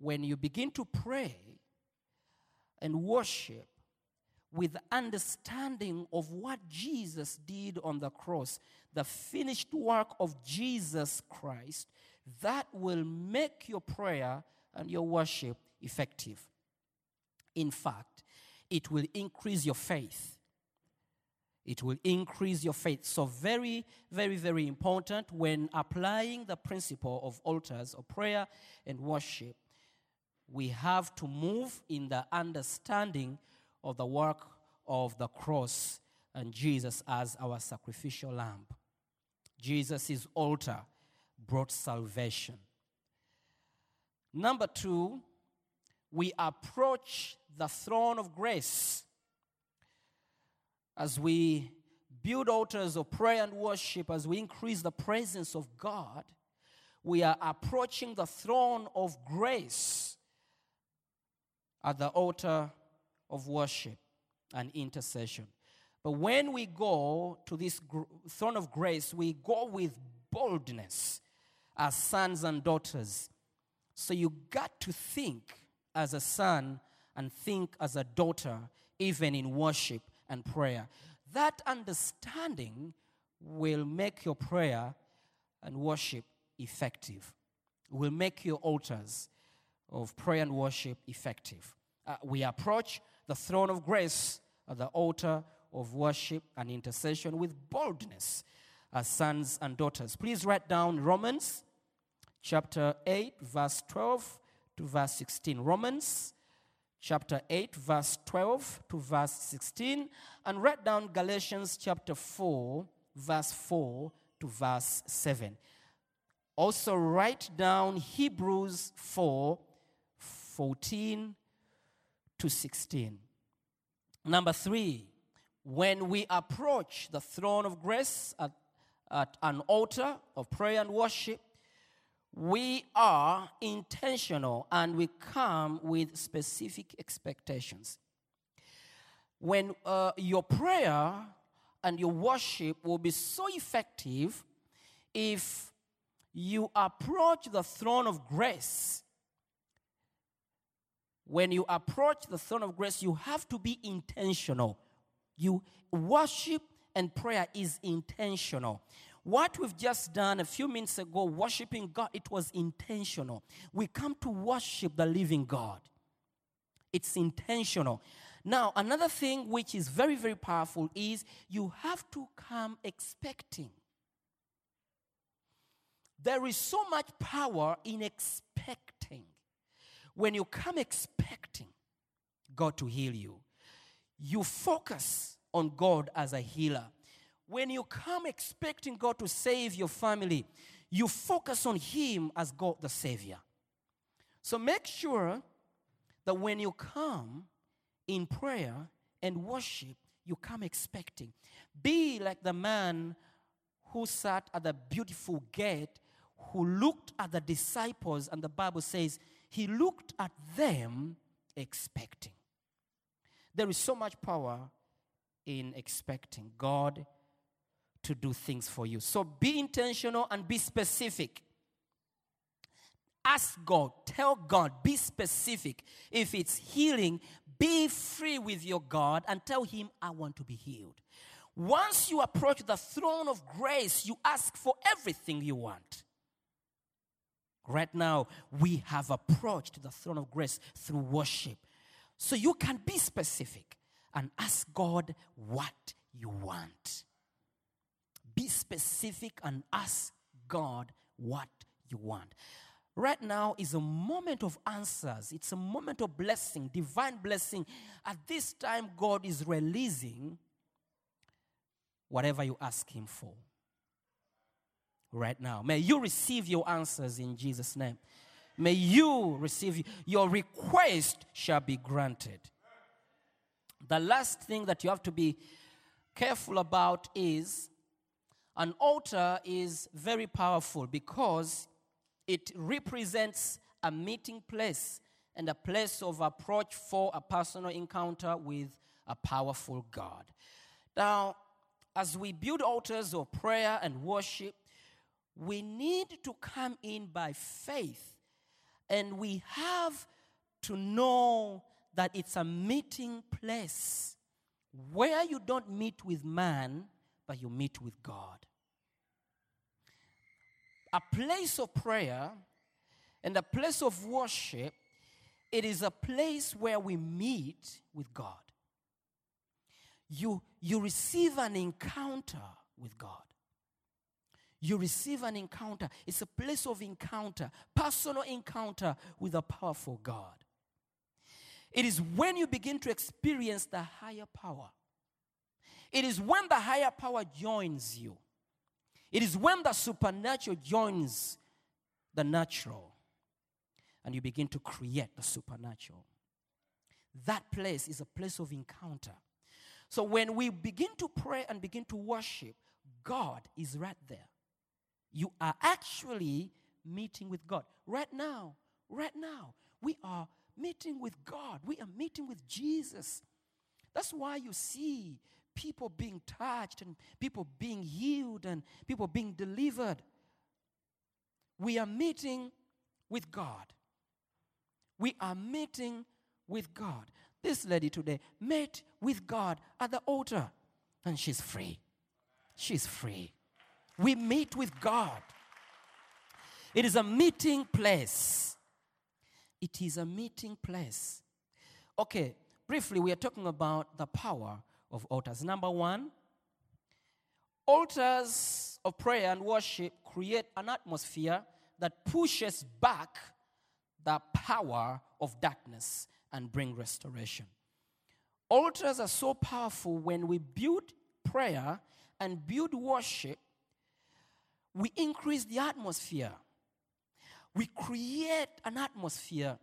When you begin to pray and worship with understanding of what Jesus did on the cross, the finished work of Jesus Christ, that will make your prayer and your worship effective. In fact, it will increase your faith. It will increase your faith. So, very, very, very important when applying the principle of altars of prayer and worship we have to move in the understanding of the work of the cross and Jesus as our sacrificial lamb. Jesus' altar brought salvation. Number two, we approach the throne of grace as we build altars of prayer and worship, as we increase the presence of God, we are approaching the throne of grace at the altar of worship and intercession. But when we go to this throne of grace, we go with boldness as sons and daughters. So you got to think as a son and think as a daughter, even in worship and prayer. That understanding will make your prayer and worship effective, will make your altars of prayer and worship effective. Uh, we approach the throne of grace at the altar of worship and intercession with boldness as sons and daughters. Please write down Romans chapter 8, verse 12 to verse 16. Romans chapter 8, verse 12 to verse 16. And write down Galatians chapter 4, verse 4 to verse 7. Also, write down Hebrews 4, 14 to 16. Number three, when we approach the throne of grace at, at an altar of prayer and worship, we are intentional and we come with specific expectations. When uh, your prayer and your worship will be so effective if you approach the throne of grace when you approach the throne of grace, you have to be intentional. You worship and prayer is intentional. What we've just done a few minutes ago, worshiping God, it was intentional. We come to worship the living God. It's intentional. Now, another thing which is very, very powerful is you have to come expecting. There is so much power in expecting. When you come expecting God to heal you, you focus on God as a healer. When you come expecting God to save your family, you focus on Him as God the Savior. So make sure that when you come in prayer and worship, you come expecting. Be like the man who sat at the beautiful gate, who looked at the disciples, and the Bible says he looked at them expecting. There is so much power in expecting God to do things for you. So be intentional and be specific. Ask God, tell God, be specific. If it's healing, be free with your God and tell Him, I want to be healed. Once you approach the throne of grace, you ask for everything you want. Right now, we have approached the throne of grace through worship. So you can be specific and ask God what you want. Be specific and ask God what you want. Right now is a moment of answers. It's a moment of blessing, divine blessing. At this time, God is releasing whatever you ask Him for. Right now. May you receive your answers in Jesus' name. May you receive your request shall be granted. The last thing that you have to be careful about is an altar is very powerful because it represents a meeting place and a place of approach for a personal encounter with a powerful God. Now, as we build altars of prayer and worship, we need to come in by faith and we have to know that it's a meeting place where you don't meet with man, but you meet with God. A place of prayer and a place of worship, it is a place where we meet with God. You, you receive an encounter with God. You receive an encounter. It's a place of encounter, personal encounter with a powerful God. It is when you begin to experience the higher power. It is when the higher power joins you. It is when the supernatural joins the natural. And you begin to create the supernatural. That place is a place of encounter. So when we begin to pray and begin to worship, God is right there. You are actually meeting with God. Right now, right now, we are meeting with God. We are meeting with Jesus. That's why you see people being touched and people being healed and people being delivered. We are meeting with God. We are meeting with God. This lady today met with God at the altar and she's free. She's free. We meet with God. It is a meeting place. It is a meeting place. Okay, briefly, we are talking about the power of altars. Number one, altars of prayer and worship create an atmosphere that pushes back the power of darkness and bring restoration. Altars are so powerful when we build prayer and build worship, we increase the atmosphere. We create an atmosphere,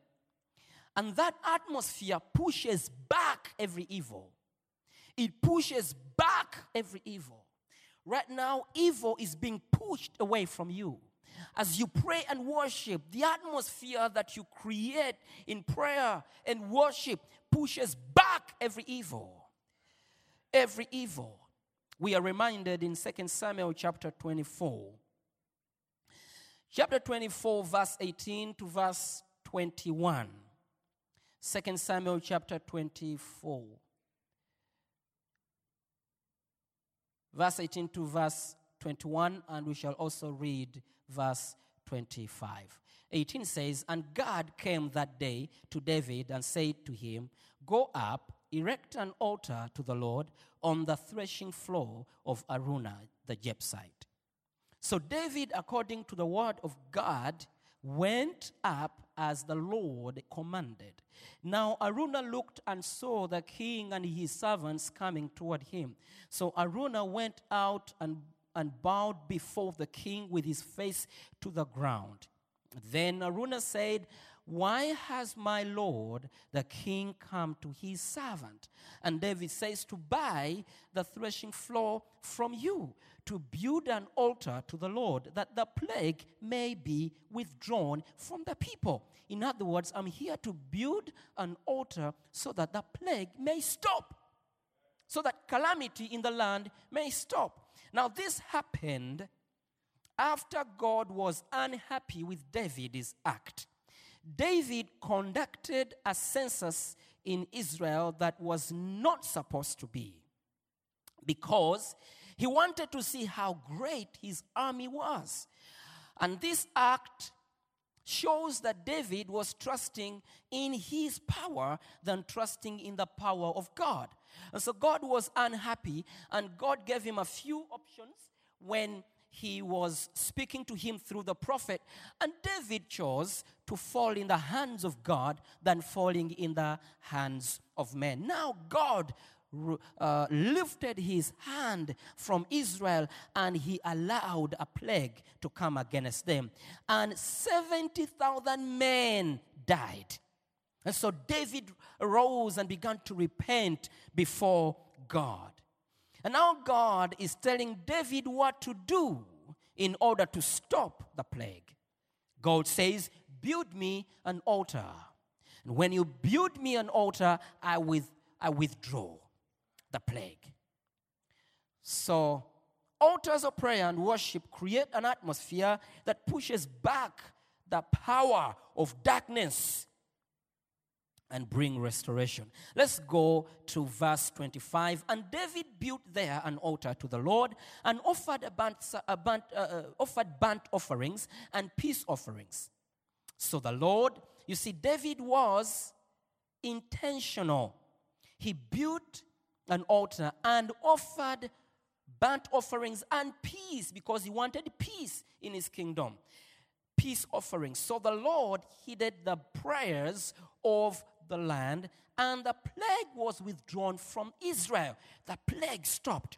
and that atmosphere pushes back every evil. It pushes back every evil. Right now, evil is being pushed away from you. As you pray and worship, the atmosphere that you create in prayer and worship pushes back every evil. Every evil. We are reminded in 2 Samuel chapter 24. Chapter 24, verse 18 to verse 21. 2 Samuel chapter 24. verse 18 to verse 21, and we shall also read verse 25. 18 says, And God came that day to David and said to him, Go up, erect an altar to the Lord on the threshing floor of Araunah the Jebusite. So David, according to the word of God, went up as the Lord commanded. Now Araunah looked and saw the king and his servants coming toward him. So Araunah went out and, and bowed before the king with his face to the ground. Then Araunah said, Why has my lord the king come to his servant? And David says, To buy the threshing floor from you, to build an altar to the Lord, that the plague may be withdrawn from the people. In other words, I'm here to build an altar so that the plague may stop so that calamity in the land may stop. Now, this happened after God was unhappy with David's act. David conducted a census in Israel that was not supposed to be because he wanted to see how great his army was. And this act shows that David was trusting in his power than trusting in the power of God. And so God was unhappy, and God gave him a few options when he was speaking to him through the prophet. And David chose to fall in the hands of God than falling in the hands of men. Now, God uh, lifted his hand from Israel and he allowed a plague to come against them. And 70,000 men died. And so David rose and began to repent before God. And now God is telling David what to do in order to stop the plague. God says, Build me an altar. And when you build me an altar, I, with, I withdraw the plague. So, altars of prayer and worship create an atmosphere that pushes back the power of darkness and bring restoration. Let's go to verse 25. And David built there an altar to the Lord and offered, a burnt, a burnt, uh, uh, offered burnt offerings and peace offerings. So the Lord, you see, David was intentional. He built an altar and offered burnt offerings and peace because he wanted peace in his kingdom. Peace offerings. So the Lord heeded the prayers of the land, and the plague was withdrawn from Israel. The plague stopped.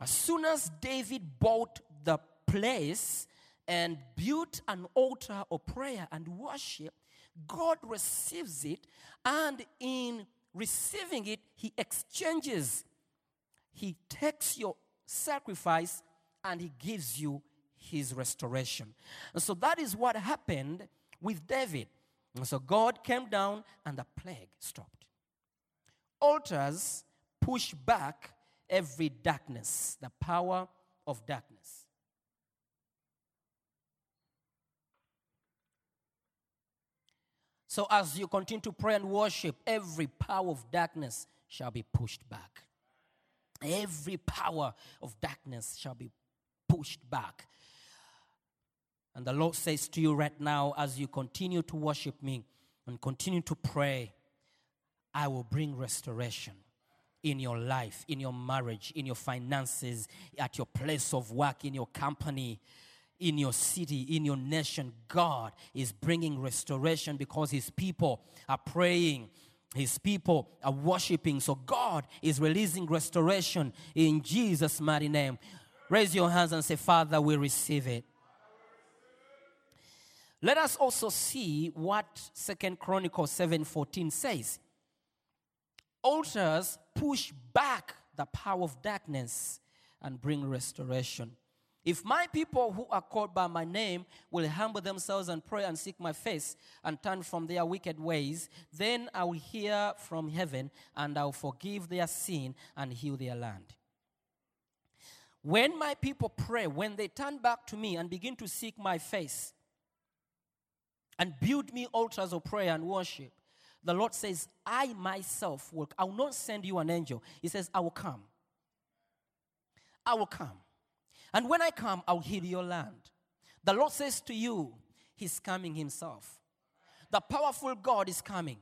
As soon as David bought the place and built an altar of prayer and worship, God receives it, and in receiving it, He exchanges. He takes your sacrifice and He gives you His restoration. And so that is what happened with David. And so God came down and the plague stopped. Altars push back every darkness, the power of darkness. So, as you continue to pray and worship, every power of darkness shall be pushed back. Every power of darkness shall be pushed back. And the Lord says to you right now, as you continue to worship me and continue to pray, I will bring restoration in your life, in your marriage, in your finances, at your place of work, in your company, in your city, in your nation. God is bringing restoration because His people are praying. His people are worshiping. So God is releasing restoration in Jesus' mighty name. Raise your hands and say, Father, we receive it. Let us also see what Second Chronicles 7:14 says. Altars push back the power of darkness and bring restoration. If my people who are called by my name will humble themselves and pray and seek my face and turn from their wicked ways, then I will hear from heaven and I will forgive their sin and heal their land. When my people pray, when they turn back to me and begin to seek my face, and build me altars of prayer and worship. The Lord says, I myself will, I will not send you an angel. He says, I will come. I will come. And when I come, I'll heal your land. The Lord says to you, He's coming Himself. The powerful God is coming.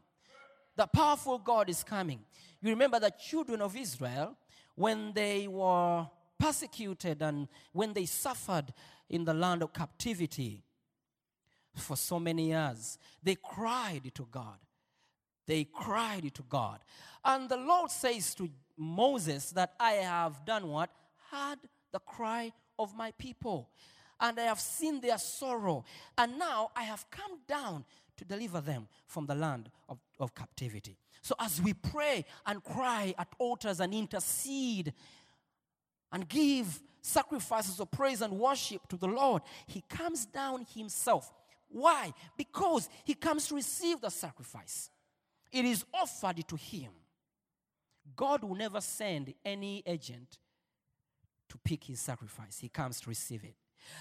The powerful God is coming. You remember the children of Israel when they were persecuted and when they suffered in the land of captivity for so many years. They cried to God. They cried to God. And the Lord says to Moses that I have done what? Heard the cry of my people. And I have seen their sorrow. And now I have come down to deliver them from the land of, of captivity. So as we pray and cry at altars and intercede and give sacrifices of praise and worship to the Lord, He comes down Himself. Why? Because He comes to receive the sacrifice, it is offered to Him. God will never send any agent to pick His sacrifice, He comes to receive it.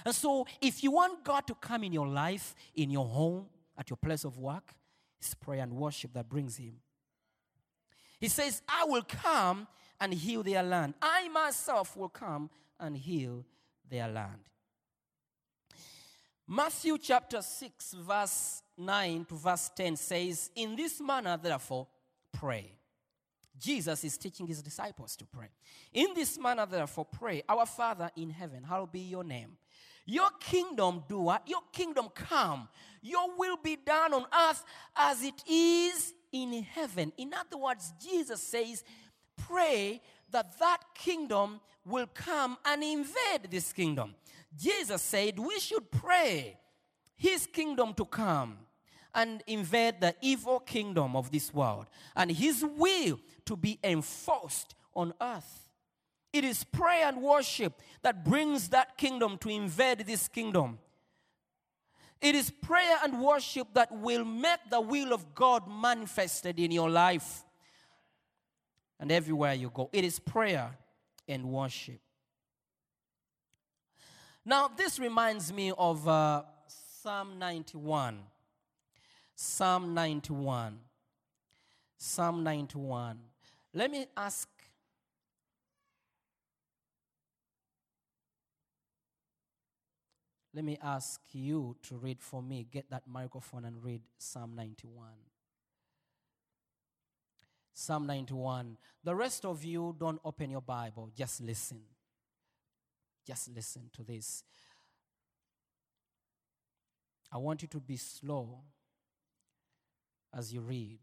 And so, if you want God to come in your life, in your home, at your place of work, it's prayer and worship that brings Him. He says, I will come and heal their land. I myself will come and heal their land. Matthew chapter 6, verse 9 to verse 10 says, In this manner, therefore, pray. Jesus is teaching his disciples to pray. In this manner, therefore, pray, Our Father in heaven, hallowed be your name. Your kingdom do? Your kingdom come. Your will be done on earth as it is in heaven. In other words, Jesus says, pray that that kingdom will come and invade this kingdom. Jesus said we should pray his kingdom to come and invade the evil kingdom of this world and his will to be enforced on earth. It is prayer and worship that brings that kingdom to invade this kingdom. It is prayer and worship that will make the will of God manifested in your life and everywhere you go. It is prayer and worship. Now, this reminds me of uh, Psalm 91. Psalm 91. Psalm 91. Let me ask Let me ask you to read for me. Get that microphone and read Psalm 91. Psalm 91. The rest of you don't open your Bible, just listen. Just listen to this. I want you to be slow as you read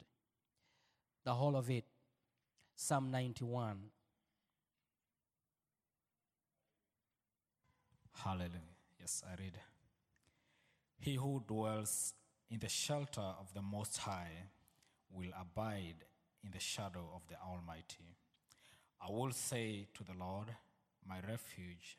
the whole of it. Psalm 91. Hallelujah. Yes, I read. He who dwells in the shelter of the Most High will abide in the shadow of the Almighty. I will say to the Lord, my refuge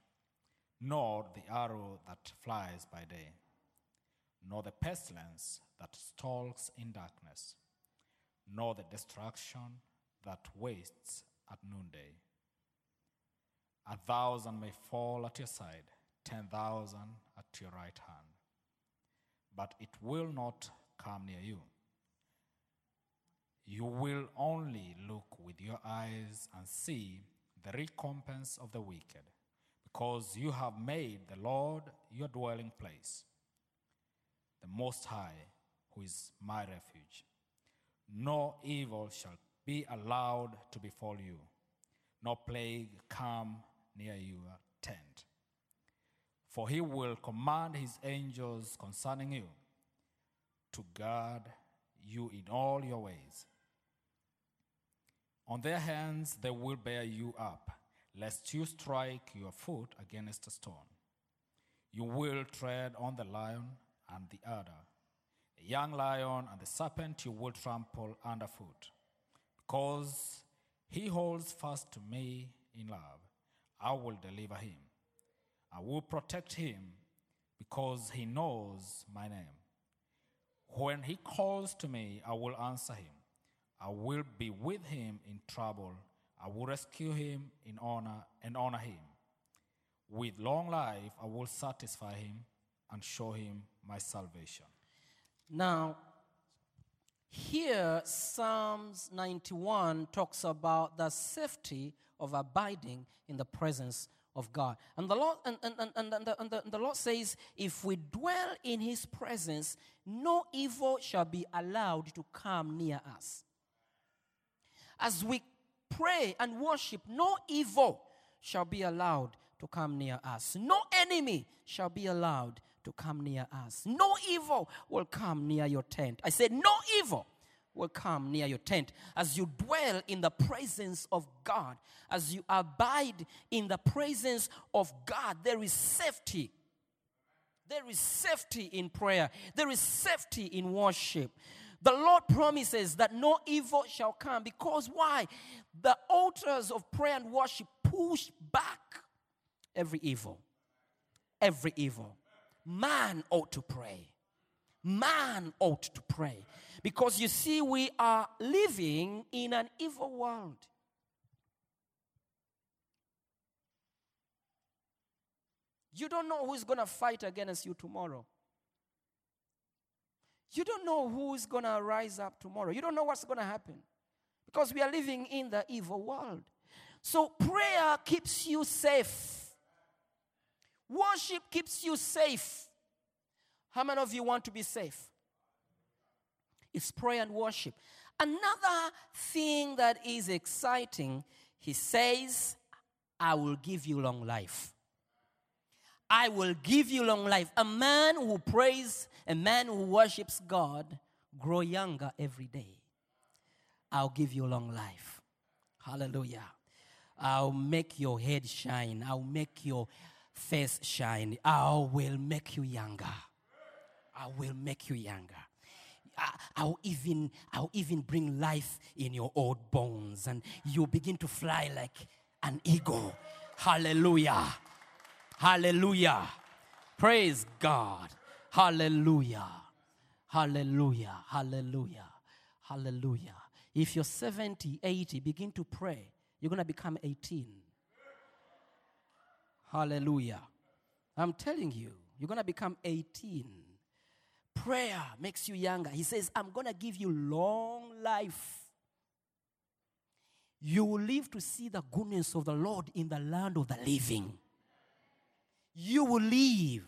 nor the arrow that flies by day, nor the pestilence that stalks in darkness, nor the destruction that wastes at noonday. A thousand may fall at your side, ten thousand at your right hand, but it will not come near you. You will only look with your eyes and see the recompense of the wicked, because you have made the Lord your dwelling place, the Most High, who is my refuge. No evil shall be allowed to befall you, no plague come near your tent. For he will command his angels concerning you to guard you in all your ways. On their hands they will bear you up, lest you strike your foot against a stone. You will tread on the lion and the adder, the young lion and the serpent you will trample underfoot. Because he holds fast to me in love, I will deliver him. I will protect him because he knows my name. When he calls to me, I will answer him. I will be with him in trouble. I will rescue him in honor and honor him. With long life, I will satisfy him and show him my salvation. Now, here, Psalms 91 talks about the safety of abiding in the presence of God. And the Lord, and, and, and, and, the, and, the, and the Lord says, if we dwell in his presence, no evil shall be allowed to come near us. As we pray and worship, no evil shall be allowed to come near us. No enemy shall be allowed to come near us. No evil will come near your tent. I said, no evil will come near your tent as you dwell in the presence of God, as you abide in the presence of God. There is safety. There is safety in prayer. There is safety in worship. The Lord promises that no evil shall come because why? The altars of prayer and worship push back every evil. Every evil. Man ought to pray. Man ought to pray. Because you see, we are living in an evil world. You don't know who's going to fight against you tomorrow. You don't know who is going to rise up tomorrow. You don't know what's going to happen. Because we are living in the evil world. So prayer keeps you safe. Worship keeps you safe. How many of you want to be safe? It's prayer and worship. Another thing that is exciting, he says, I will give you long life. I will give you long life. A man who prays, a man who worships God, grow younger every day. I'll give you long life. Hallelujah. I'll make your head shine. I'll make your face shine. I will make you younger. I will make you younger. I- I'll even, I'll even bring life in your old bones, and you begin to fly like an eagle. Hallelujah. Hallelujah. Praise God. Hallelujah. Hallelujah. Hallelujah. Hallelujah. If you're 70, 80, begin to pray. You're going to become 18. Hallelujah. I'm telling you, you're going to become 18. Prayer makes you younger. He says, I'm going to give you long life. You will live to see the goodness of the Lord in the land of the living. You will live.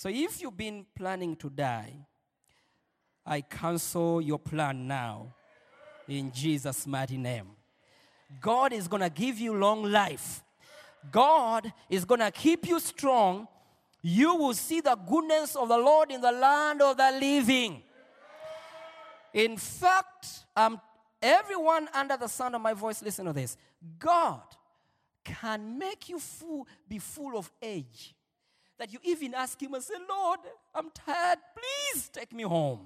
So if you've been planning to die, I cancel your plan now in Jesus' mighty name. God is going to give you long life. God is going to keep you strong. You will see the goodness of the Lord in the land of the living. In fact, um, everyone under the sound of my voice, listen to this. God can make you full, be full of age. That you even ask Him and say, Lord, I'm tired. Please take me home.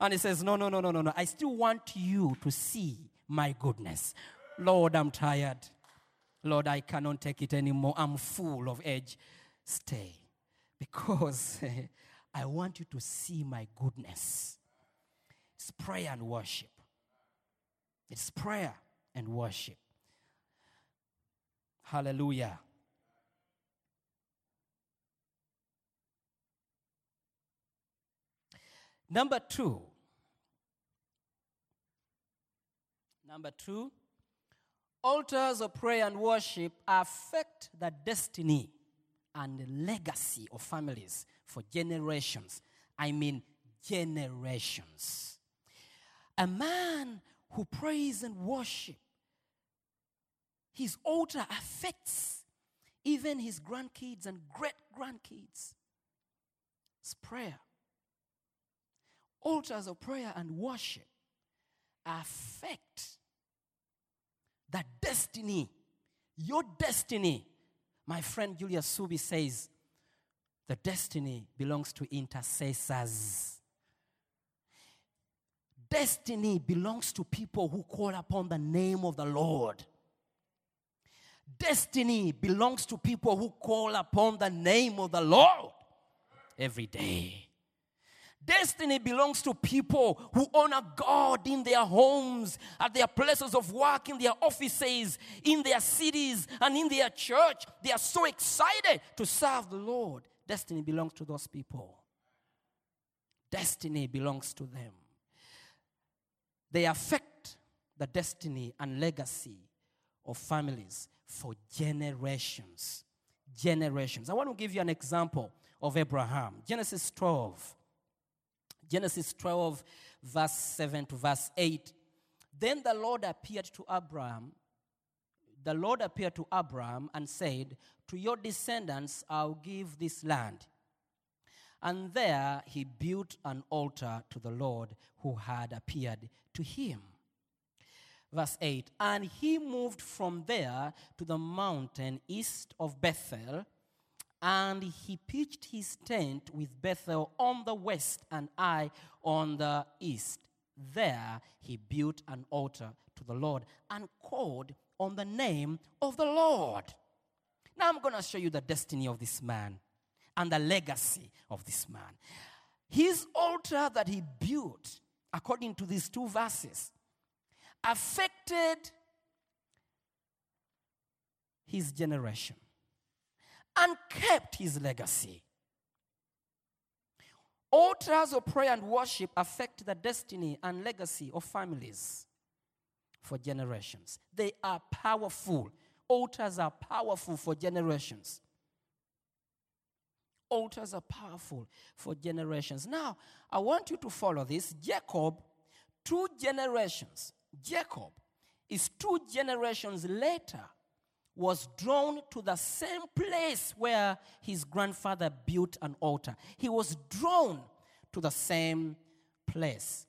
And He says, No, no, no, no, no, no. I still want you to see my goodness. Lord, I'm tired. Lord, I cannot take it anymore. I'm full of edge. Stay. Because I want you to see my goodness. It's prayer and worship. It's prayer and worship. Hallelujah. Number two. Number two, altars of prayer and worship affect the destiny and legacy of families for generations. I mean, generations. A man who prays and worship, his altar affects even his grandkids and great grandkids. It's prayer. Altars of prayer and worship affect the destiny, your destiny. My friend Julius Subi says, the destiny belongs to intercessors. Destiny belongs to people who call upon the name of the Lord. Destiny belongs to people who call upon the name of the Lord every day. Destiny belongs to people who honor God in their homes, at their places of work, in their offices, in their cities, and in their church. They are so excited to serve the Lord. Destiny belongs to those people. Destiny belongs to them. They affect the destiny and legacy of families for generations. Generations. I want to give you an example of Abraham. Genesis 12. Genesis 12, verse 7 to verse 8. Then the Lord appeared to Abraham. The Lord appeared to Abraham and said, To your descendants I'll give this land. And there he built an altar to the Lord who had appeared to him. Verse 8 And he moved from there to the mountain east of Bethel, and he pitched his tent with Bethel on the west and Ai on the east. There he built an altar to the Lord and called on the name of the Lord. Now I'm going to show you the destiny of this man and the legacy of this man. His altar that he built, according to these two verses, affected his generation and kept his legacy. Altars of prayer and worship affect the destiny and legacy of families. for generations. They are powerful. Altars are powerful for generations. Altars are powerful for generations. Now, I want you to follow this. Jacob, two generations. Jacob is two generations later was drawn to the same place where his grandfather built an altar. He was drawn to the same place,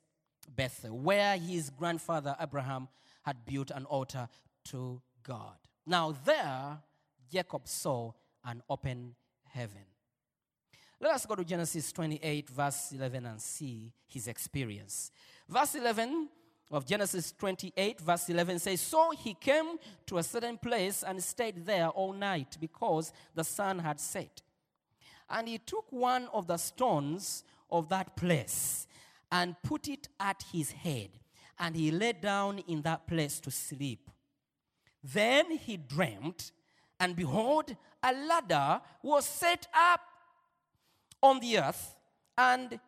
Bethel, where his grandfather Abraham had built an altar to God. Now, there, Jacob saw an open heaven. Let us go to Genesis 28, verse 11, and see his experience. Verse 11 of Genesis 28, verse 11 says, So he came to a certain place and stayed there all night because the sun had set. And he took one of the stones of that place and put it at his head, and he lay down in that place to sleep. Then he dreamt, and behold, a ladder was set up on the earth, and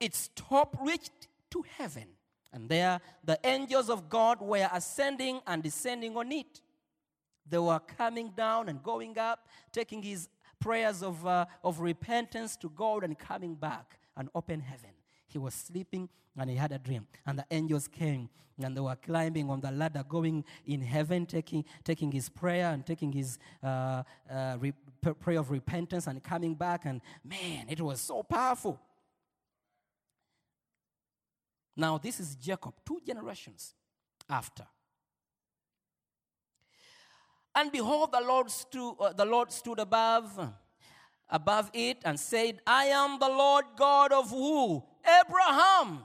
its top reached to heaven. And there the angels of God were ascending and descending on it. They were coming down and going up, taking his prayers of, uh, of repentance to God and coming back, an open heaven. He was sleeping and he had a dream. And the angels came and they were climbing on the ladder, going in heaven, taking, taking his prayer and taking his uh, uh, re- prayer of repentance and coming back. And man, it was so powerful. Now, this is Jacob, two generations after. And behold, the Lord stood, uh, the Lord stood above, above it and said, I am the Lord God of who? Abraham,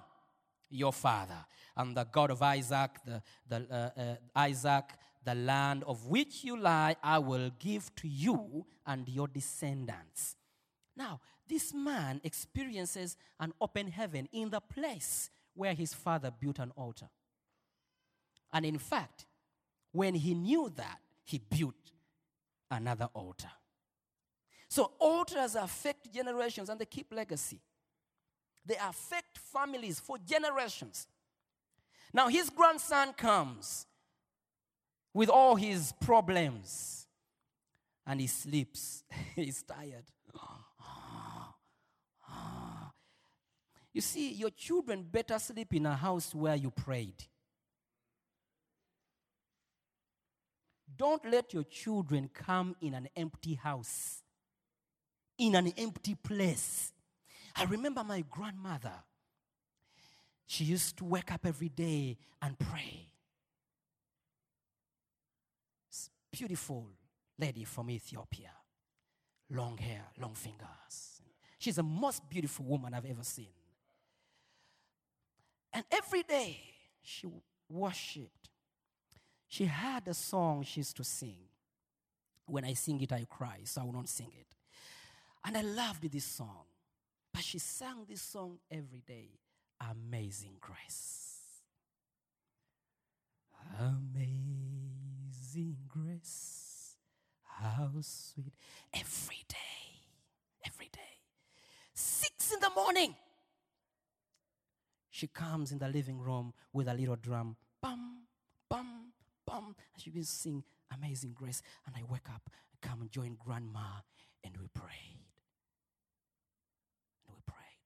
your father, and the God of Isaac, the, the, uh, uh, Isaac, the land of which you lie, I will give to you and your descendants. Now, this man experiences an open heaven in the place where his father built an altar. And in fact, when he knew that, he built another altar. So altars affect generations and they keep legacy. They affect families for generations. Now his grandson comes with all his problems and he sleeps. He's tired. You see, your children better sleep in a house where you prayed. Don't let your children come in an empty house, in an empty place. I remember my grandmother. She used to wake up every day and pray. Beautiful lady from Ethiopia, long hair, long fingers. She's the most beautiful woman I've ever seen. And every day she worshiped. She had a song she used to sing. When I sing it, I cry, so I will not sing it. And I loved this song. But she sang this song every day Amazing Grace. Amazing Grace. How sweet. Every day. Every day. Six in the morning. She comes in the living room with a little drum. Bum, bum, bum. And she begins to sing Amazing Grace. And I wake up, come and join Grandma, and we prayed. And we prayed.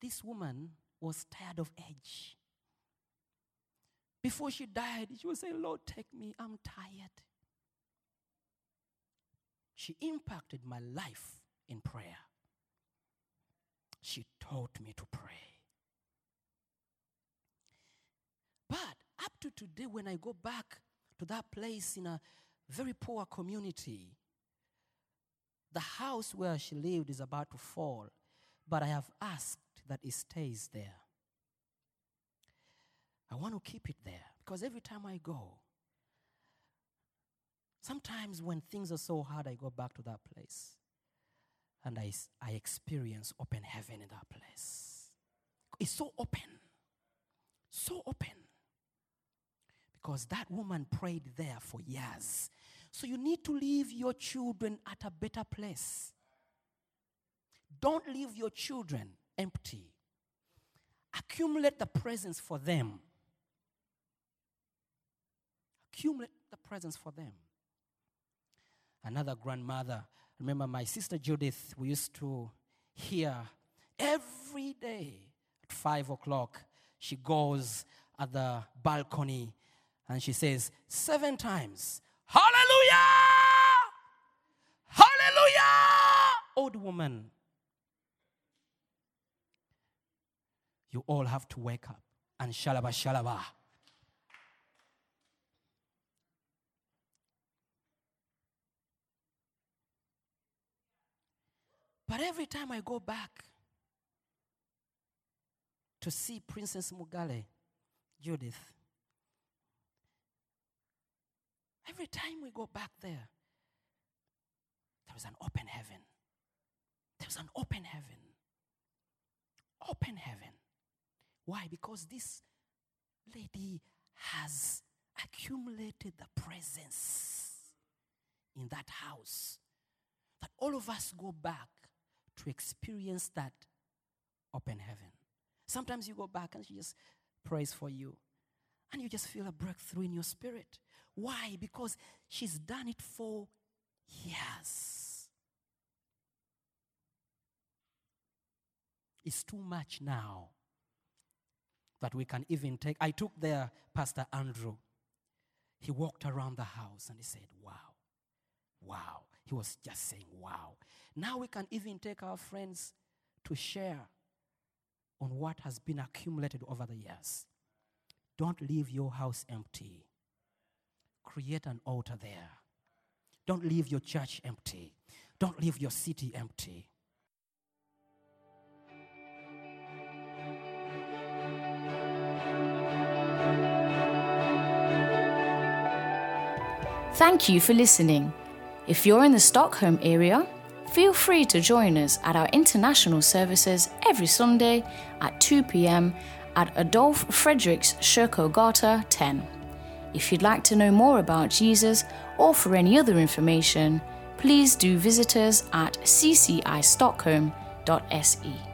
This woman was tired of age. Before she died, she was saying, Lord, take me. I'm tired. She impacted my life in prayer. She taught me to pray. But up to today, when I go back to that place in a very poor community, the house where she lived is about to fall, but I have asked that it stays there. I want to keep it there because every time I go, sometimes when things are so hard, I go back to that place and I, I experience open heaven in that place. It's so open, so open because that woman prayed there for years. So you need to leave your children at a better place. Don't leave your children empty. Accumulate the presents for them. accumulate the presence for them. Another grandmother, remember my sister Judith, we used to hear every day at five o'clock, she goes at the balcony and she says seven times, Hallelujah! Hallelujah! Old woman, you all have to wake up and shalaba shalaba. But every time I go back to see Princess Mugale, Judith, every time we go back there, there is an open heaven. There's an open heaven. Open heaven. Why? Because this lady has accumulated the presence in that house that all of us go back to experience that open heaven. Sometimes you go back and she just prays for you, and you just feel a breakthrough in your spirit. Why? Because she's done it for years. It's too much now that we can even take. I took there Pastor Andrew. He walked around the house and he said, Wow, wow. He was just saying, Wow. Now we can even take our friends to share on what has been accumulated over the years. Don't leave your house empty. Create an altar there. Don't leave your church empty. Don't leave your city empty. Thank you for listening. If you're in the Stockholm area, feel free to join us at our international services every Sunday at 2 pm at Adolf Fredriks Kyrkogata 10. If you'd like to know more about Jesus or for any other information, please do visit us at ccistockholm.se.